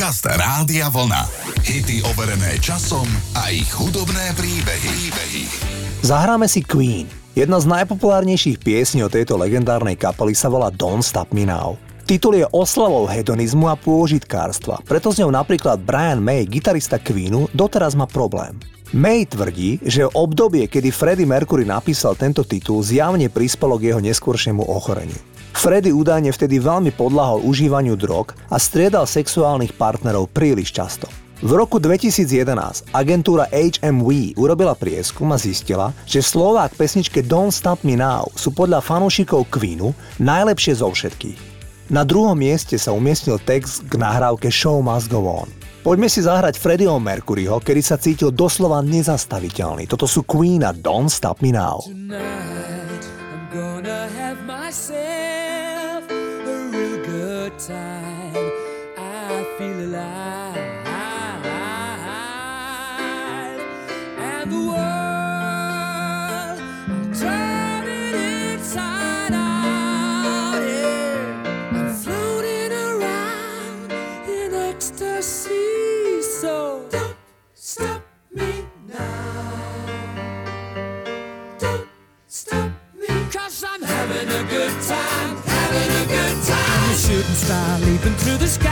Podcast Rádia Vlna. Hity overené časom a ich hudobné príbehy. príbehy. Zahráme si Queen. Jedna z najpopulárnejších piesní o tejto legendárnej kapely sa volá Don't Stop Me Now. Titul je oslavou hedonizmu a pôžitkárstva, preto s ňou napríklad Brian May, gitarista Queenu, doteraz má problém. May tvrdí, že obdobie, kedy Freddie Mercury napísal tento titul, zjavne prispelo k jeho neskôršemu ochoreniu. Freddy údajne vtedy veľmi podľahol užívaniu drog a striedal sexuálnych partnerov príliš často. V roku 2011 agentúra HMV urobila prieskum a zistila, že slová k pesničke Don't Stop Me Now sú podľa fanúšikov Queenu najlepšie zo všetkých. Na druhom mieste sa umiestnil text k nahrávke Show Must Go On. Poďme si zahrať Freddieho Mercuryho, kedy sa cítil doslova nezastaviteľný. Toto sú Queen a Don't Stop Me Now. Tonight, time I feel alive. And the world turning shooting leaping through the sky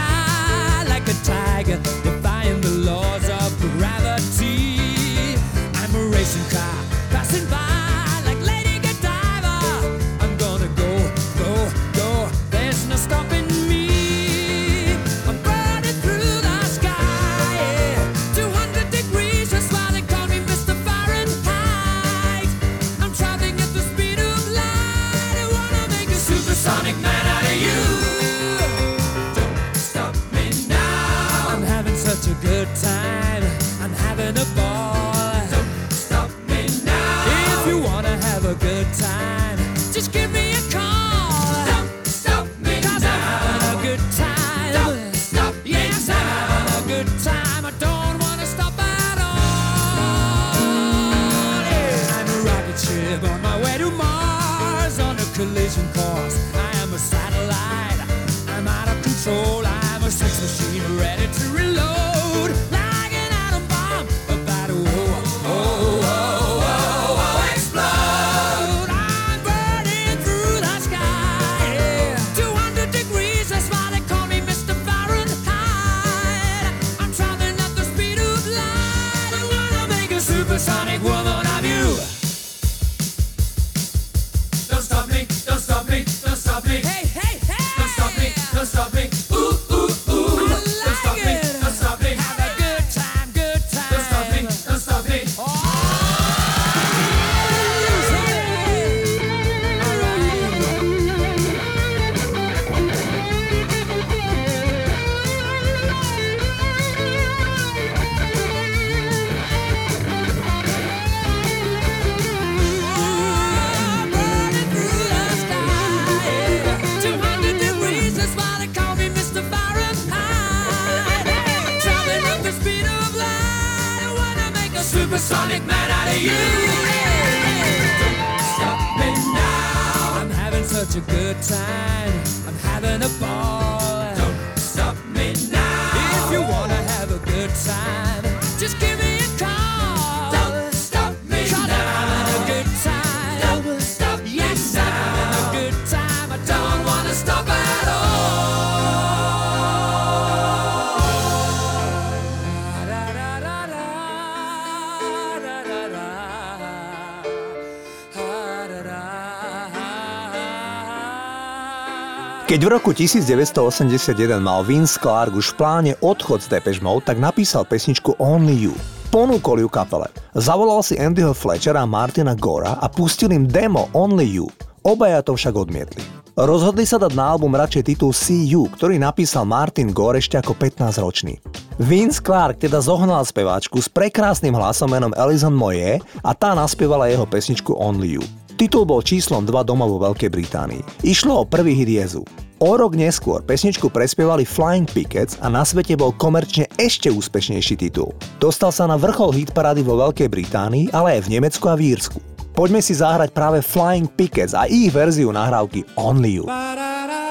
Keď v roku 1981 mal Vince Clark už v pláne odchod z Depeche Mode, tak napísal pesničku Only You. Ponúkol ju kapele. Zavolal si Andyho Fletchera a Martina Gora a pustil im demo Only You. Obaja to však odmietli. Rozhodli sa dať na album radšej titul See You, ktorý napísal Martin Gore ešte ako 15-ročný. Vince Clark teda zohnal speváčku s prekrásnym hlasom menom Alison Moye a tá naspievala jeho pesničku Only You. Titul bol číslom 2 doma vo Veľkej Británii. Išlo o prvý hit Jezu. O rok neskôr pesničku prespievali Flying Pickets a na svete bol komerčne ešte úspešnejší titul. Dostal sa na vrchol hit parády vo Veľkej Británii, ale aj v Nemecku a v Írsku. Poďme si zahrať práve Flying Pickets a ich verziu nahrávky Only You. Ba-da-da-da,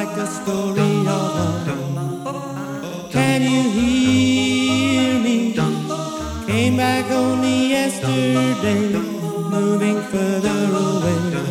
like a story of love. Can you hear me? Came back only yesterday, moving further away.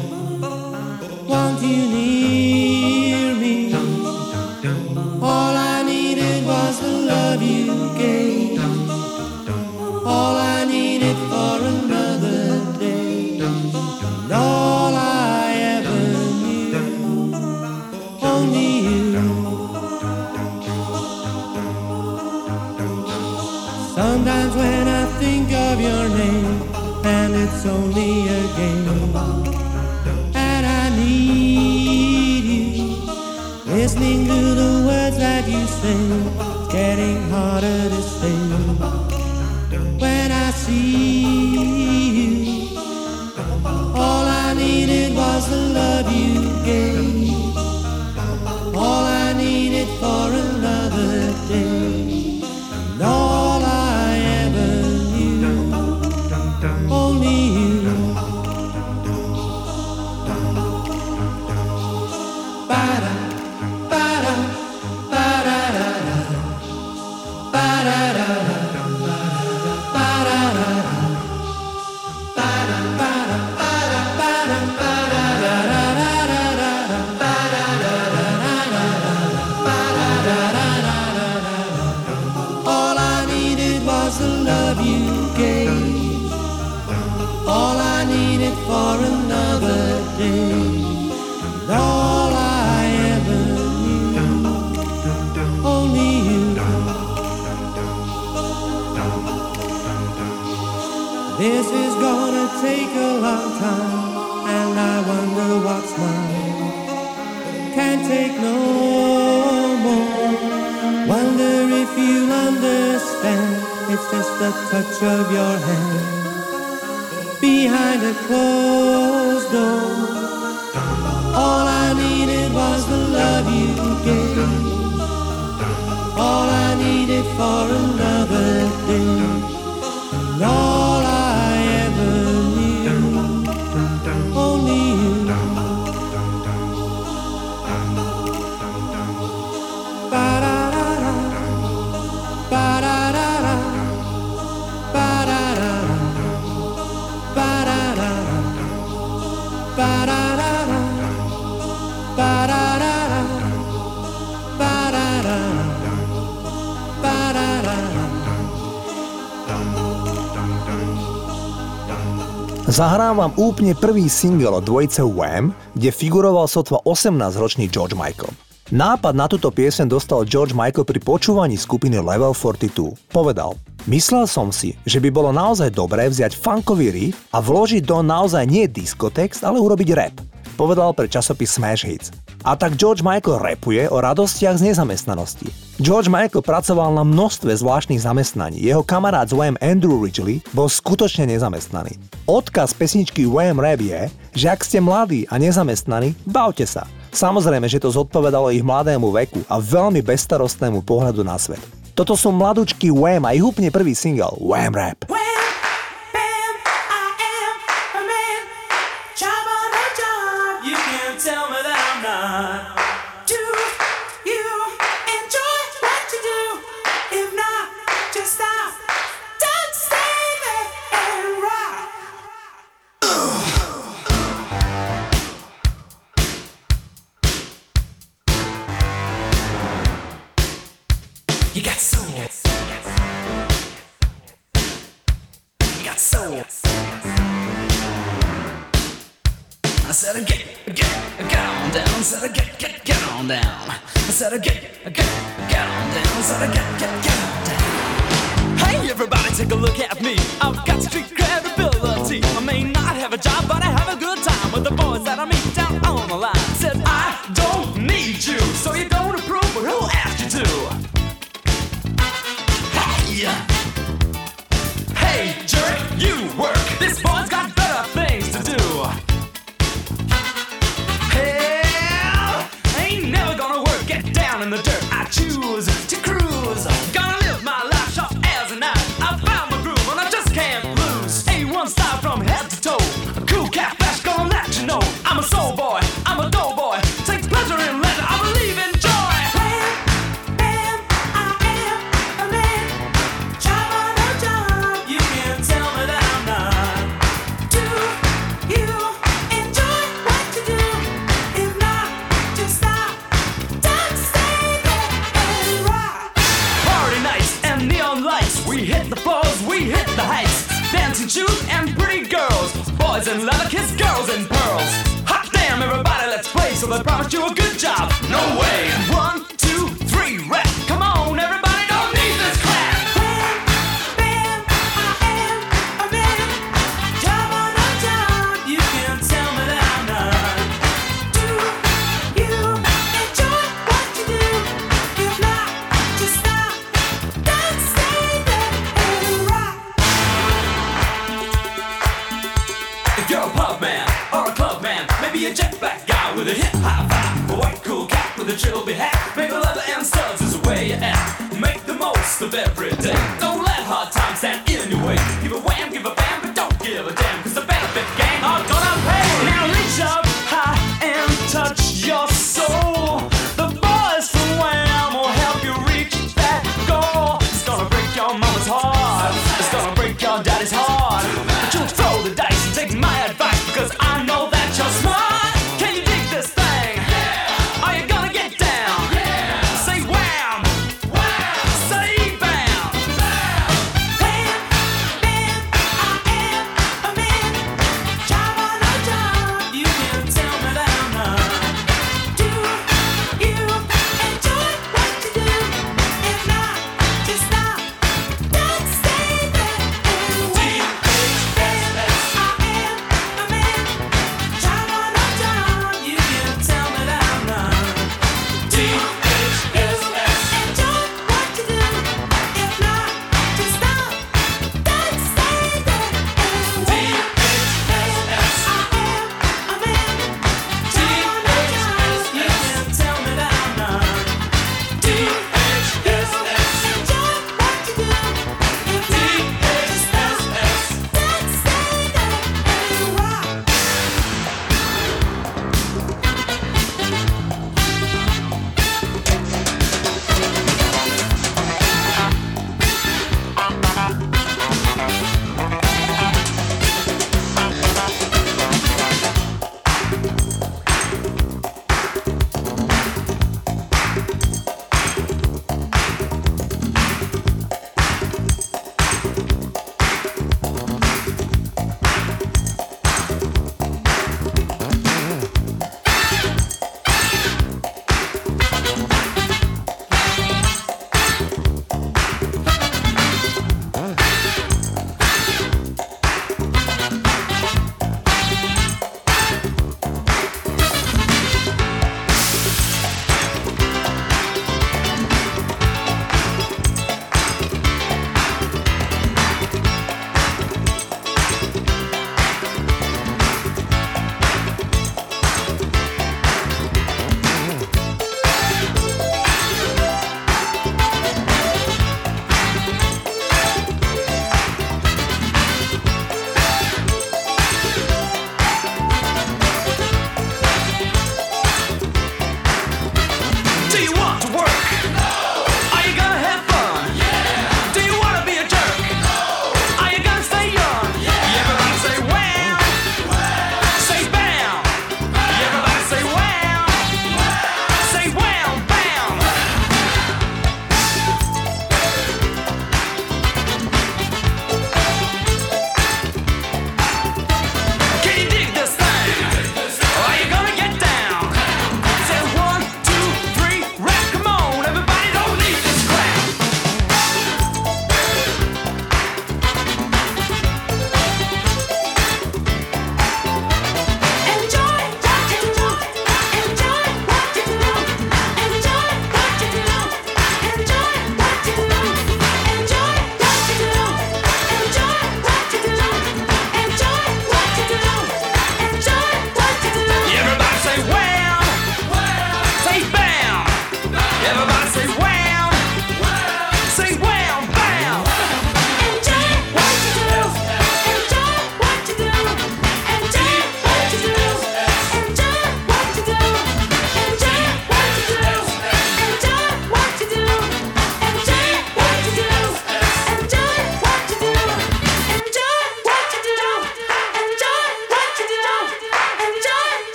It's getting harder to stay. When I see you, all I needed was the love you gave. All I needed for another day. And all I ever knew, only you. Ba-da, long time. And I wonder what's mine. Can't take no more. Wonder if you understand. It's just the touch of your hand behind a closed door. All I needed was the love you gave. All I needed for another day. Zahrám vám úplne prvý single od dvojice Wham, kde figuroval sotva 18-ročný George Michael. Nápad na túto pieseň dostal George Michael pri počúvaní skupiny Level 42. Povedal, myslel som si, že by bolo naozaj dobré vziať funkový riff a vložiť do naozaj nie diskotext, ale urobiť rap. Povedal pre časopis Smash Hits. A tak George Michael rapuje o radostiach z nezamestnanosti. George Michael pracoval na množstve zvláštnych zamestnaní. Jeho kamarát z Wham Andrew Ridgely bol skutočne nezamestnaný. Odkaz pesničky Wham Rap je, že ak ste mladí a nezamestnaní, bavte sa. Samozrejme, že to zodpovedalo ich mladému veku a veľmi bezstarostnému pohľadu na svet. Toto sú mladúčky Wham a ich úplne prvý single Wham Rap. Wham,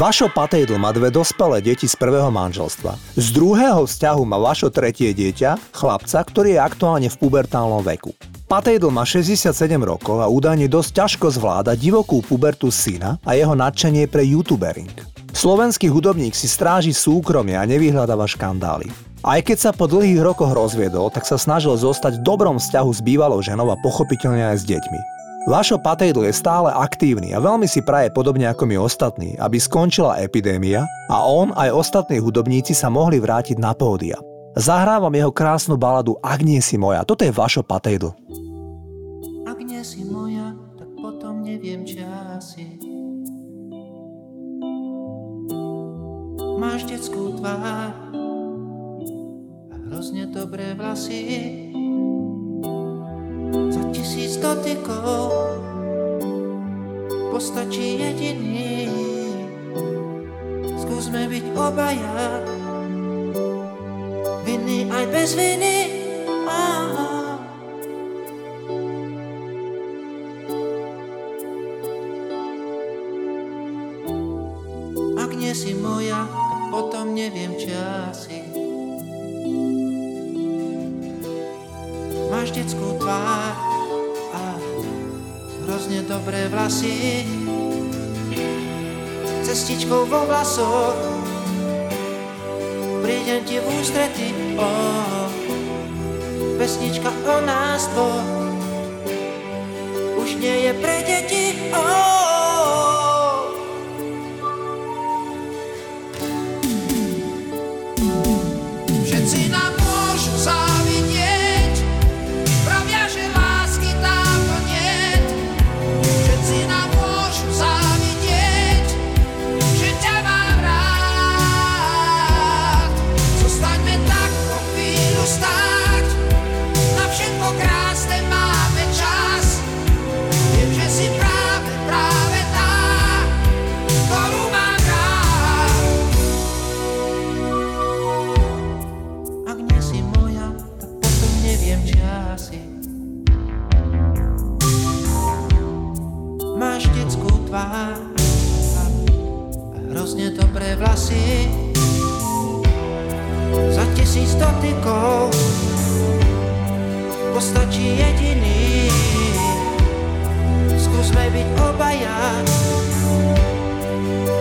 Vašo Patejdl má dve dospelé deti z prvého manželstva. Z druhého vzťahu má vašo tretie dieťa, chlapca, ktorý je aktuálne v pubertálnom veku. Patejdl má 67 rokov a údajne dosť ťažko zvláda divokú pubertu syna a jeho nadšenie pre youtubering. Slovenský hudobník si stráži súkromie a nevyhľadáva škandály. Aj keď sa po dlhých rokoch rozviedol, tak sa snažil zostať v dobrom vzťahu s bývalou ženou a pochopiteľne aj s deťmi. Vašo Patejdl je stále aktívny a veľmi si praje podobne ako my ostatní, aby skončila epidémia a on aj ostatní hudobníci sa mohli vrátiť na pódia. Zahrávam jeho krásnu baladu Ak nie si moja. Toto je Vašo Patejdl. Ak nie si moja, tak potom neviem, či asi. Máš detskú tvár a hrozne dobré vlasy tisíc dotykov postačí jediný. Skúsme byť obaja, vinný aj bez viny. Ak nie si moja, potom neviem, či asi. Máš detskú tvár, hrozne dobré vlasy Cestičkou vo vlasoch Prídem ti v ústrety, oh, Pesnička o nás dvoch Už nie je pre deti, oh. I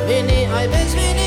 Many I best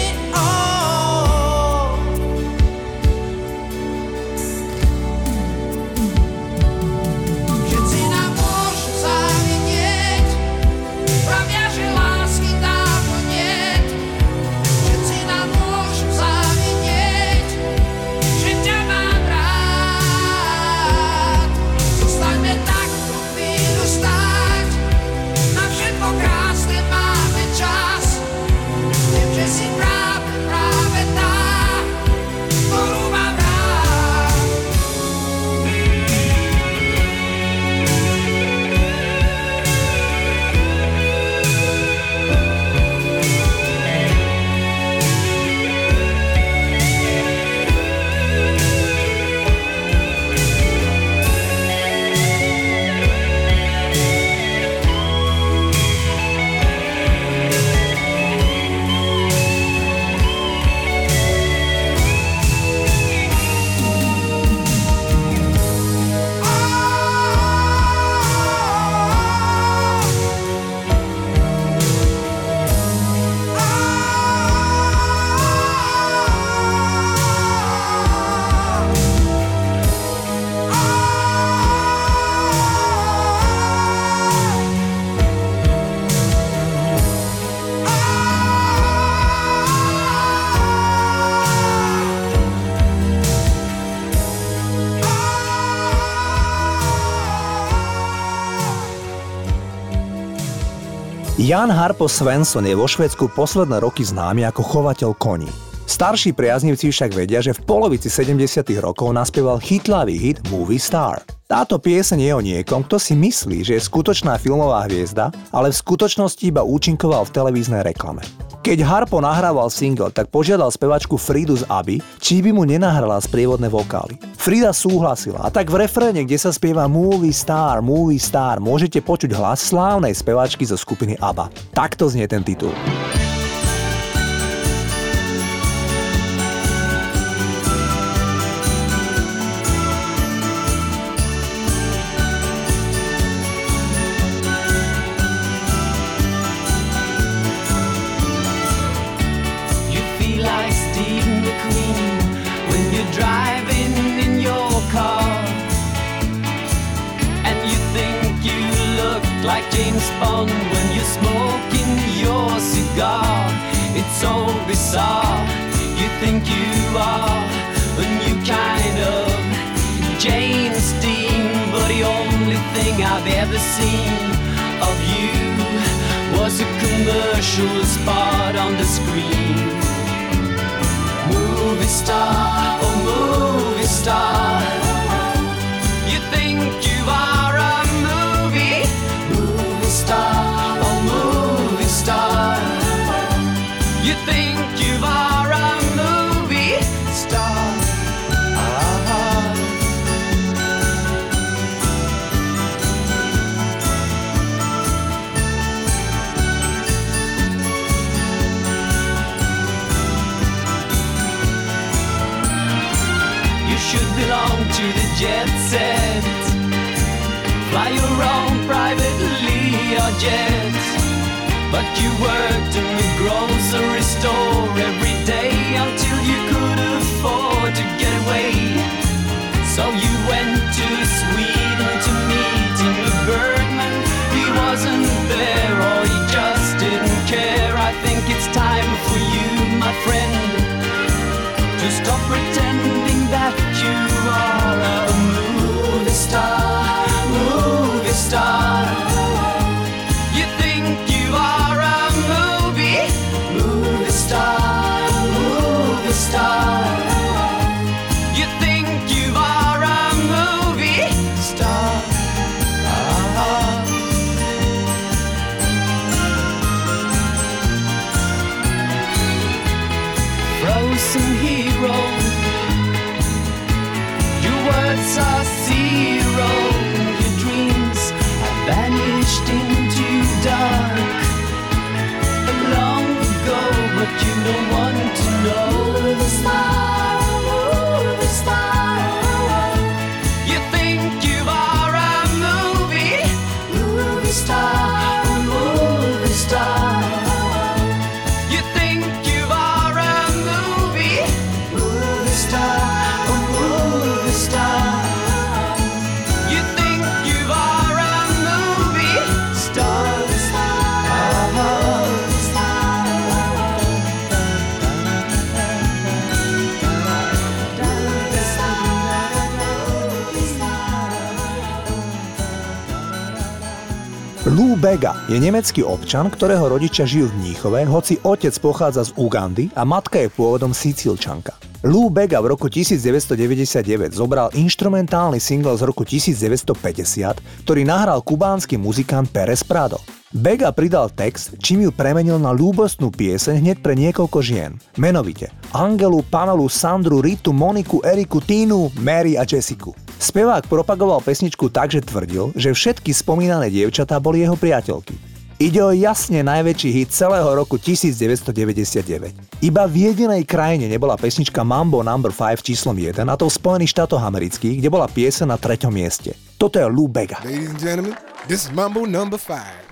Jan Harpo Svensson je vo Švedsku posledné roky známy ako chovateľ koní. Starší priaznivci však vedia, že v polovici 70. rokov naspieval chytlavý hit Movie Star. Táto pieseň je o niekom, kto si myslí, že je skutočná filmová hviezda, ale v skutočnosti iba účinkoval v televíznej reklame. Keď Harpo nahrával single, tak požiadal spevačku Fridu z Aby, či by mu nenahrala sprievodné vokály. Frida súhlasila a tak v refréne, kde sa spieva Movie Star, Movie Star, môžete počuť hlas slávnej spevačky zo skupiny ABBA. Takto znie ten titul. Fun when you're smoking your cigar. It's so bizarre. You think you are a new kind of James Dean, but the only thing I've ever seen of you was a commercial spot on the screen. Movie star, oh movie star. But you worked in the grocery store every Bega je nemecký občan, ktorého rodičia žijú v Mníchove, hoci otec pochádza z Ugandy a matka je pôvodom Sicílčanka. Lou Bega v roku 1999 zobral inštrumentálny single z roku 1950, ktorý nahral kubánsky muzikant Pérez Prado. Bega pridal text, čím ju premenil na ľúbostnú pieseň hneď pre niekoľko žien. Menovite Angelu, Panalu, Sandru, Ritu, Moniku, Eriku, Tínu, Mary a Jessiku. Spevák propagoval pesničku tak, že tvrdil, že všetky spomínané dievčatá boli jeho priateľky. Ide o jasne najväčší hit celého roku 1999. Iba v jedinej krajine nebola pesnička Mambo No. 5 číslom 1 a to v Spojených štátoch amerických, kde bola piesa na treťom mieste. Toto je Lou Bega. Ladies and gentlemen, this is Mambo No. 5.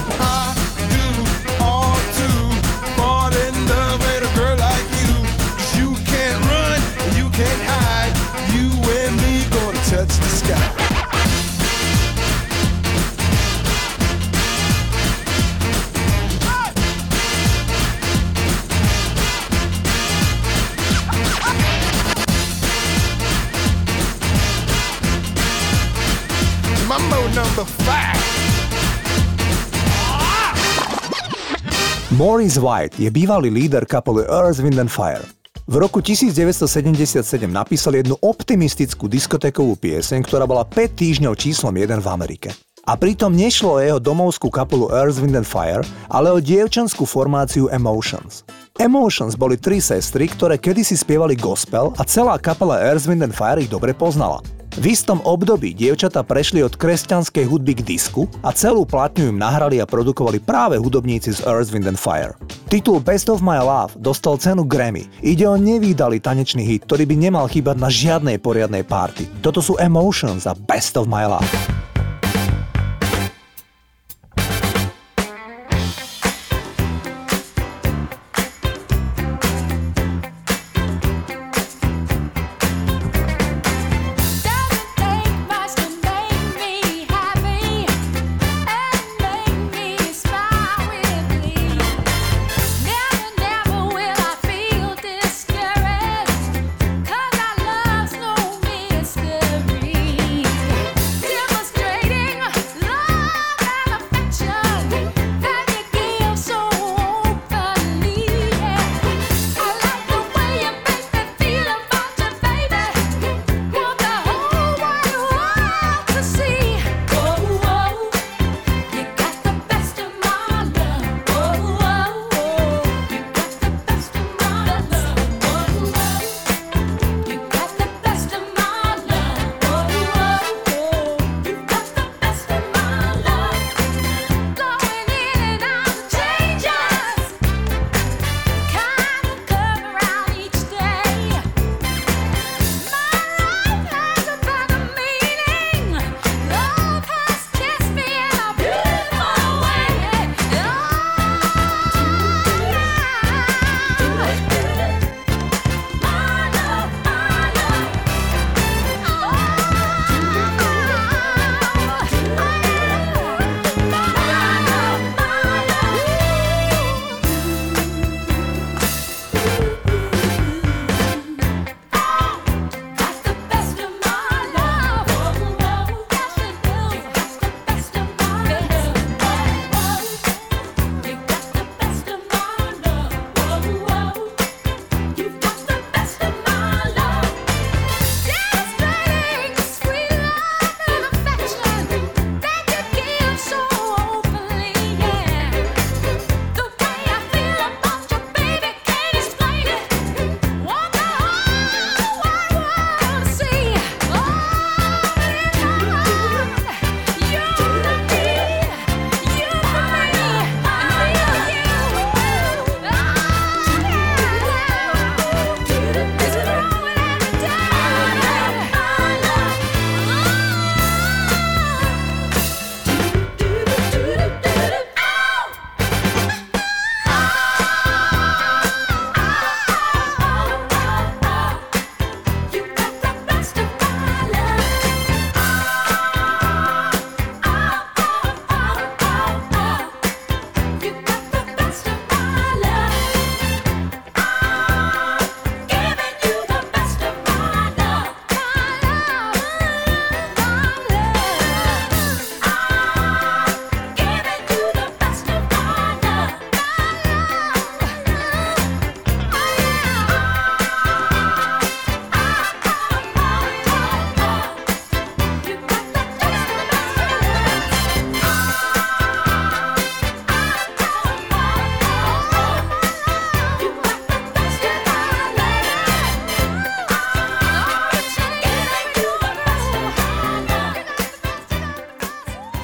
Maurice White je bývalý líder kapely Earth, Wind and Fire. V roku 1977 napísal jednu optimistickú diskotékovú pieseň, ktorá bola 5 týždňov číslom 1 v Amerike. A pritom nešlo o jeho domovskú kapelu Earth, Wind and Fire, ale o dievčanskú formáciu Emotions. Emotions boli tri sestry, ktoré kedysi spievali gospel a celá kapela Earth, Wind and Fire ich dobre poznala. V istom období dievčata prešli od kresťanskej hudby k disku a celú platňu im nahrali a produkovali práve hudobníci z Earth, Wind and Fire. Titul Best of My Love dostal cenu Grammy. Ide o nevýdalý tanečný hit, ktorý by nemal chýbať na žiadnej poriadnej party. Toto sú Emotions a Best of My Love.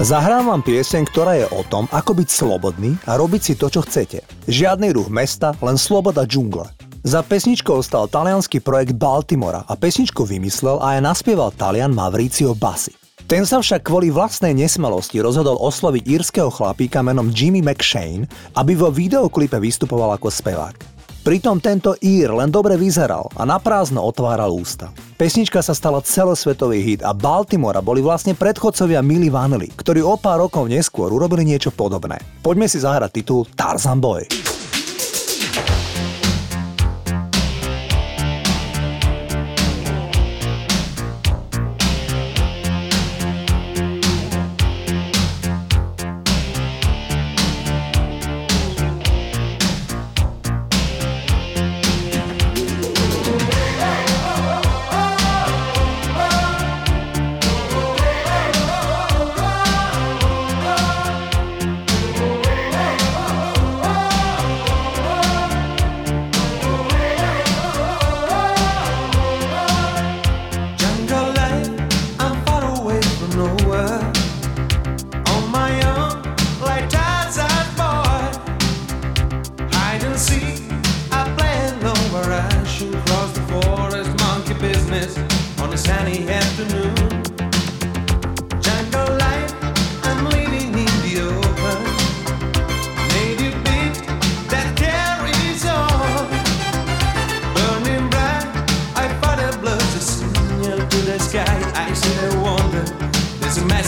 Zahrám vám pieseň, ktorá je o tom, ako byť slobodný a robiť si to, čo chcete. Žiadny ruch mesta, len sloboda džungle. Za pesničkou stal talianský projekt Baltimora a pesničku vymyslel a aj naspieval Talian Mavricio Bassi. Ten sa však kvôli vlastnej nesmelosti rozhodol osloviť írskeho chlapíka menom Jimmy McShane, aby vo videoklipe vystupoval ako spevák. Pritom tento Ír len dobre vyzeral a naprázdno otváral ústa. Pesnička sa stala celosvetový hit a Baltimora boli vlastne predchodcovia Milli Vanilli, ktorí o pár rokov neskôr urobili niečo podobné. Poďme si zahrať titul Tarzan Boy.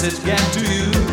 Message get to you.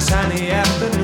On a sunny afternoon.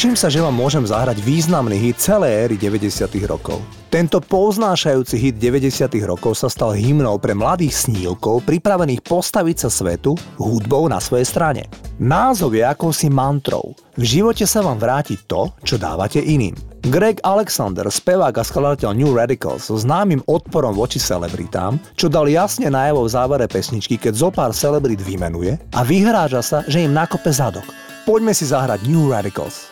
Teším sa, že vám môžem zahrať významný hit celej éry 90. rokov. Tento poznášajúci hit 90. rokov sa stal hymnou pre mladých snílkov pripravených postaviť sa svetu hudbou na svojej strane. Názov je akousi mantrou. V živote sa vám vráti to, čo dávate iným. Greg Alexander, spevák a skladateľ New Radicals so známym odporom voči celebritám, čo dal jasne najavo v závere pesničky, keď zo pár celebrit vymenuje a vyhráža sa, že im nakope zadok. Poďme si zahrať New Radicals.